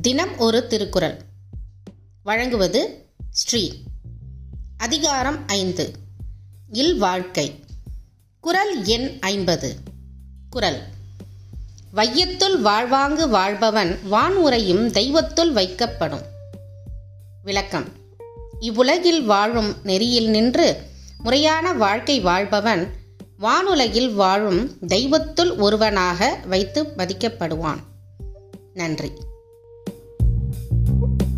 தினம் ஒரு திருக்குறள். வழங்குவது ஸ்ரீ. அதிகாரம் ஐந்து. இல் வாழ்க்கை. குரல் எண் ஐம்பது. குரல். வையத்துள் வாழ்வாங்கு வாழ்பவன் வான் உரையும் தெய்வத்துள் வைக்கப்படும். விளக்கம். இவ்வுலகில் வாழும் நெறியில் நின்று முறையான வாழ்க்கை வாழ்பவன் வானுலகில் வாழும் தெய்வத்துள் ஒருவனாக வைத்து மதிக்கப்படுவான். நன்றி. you.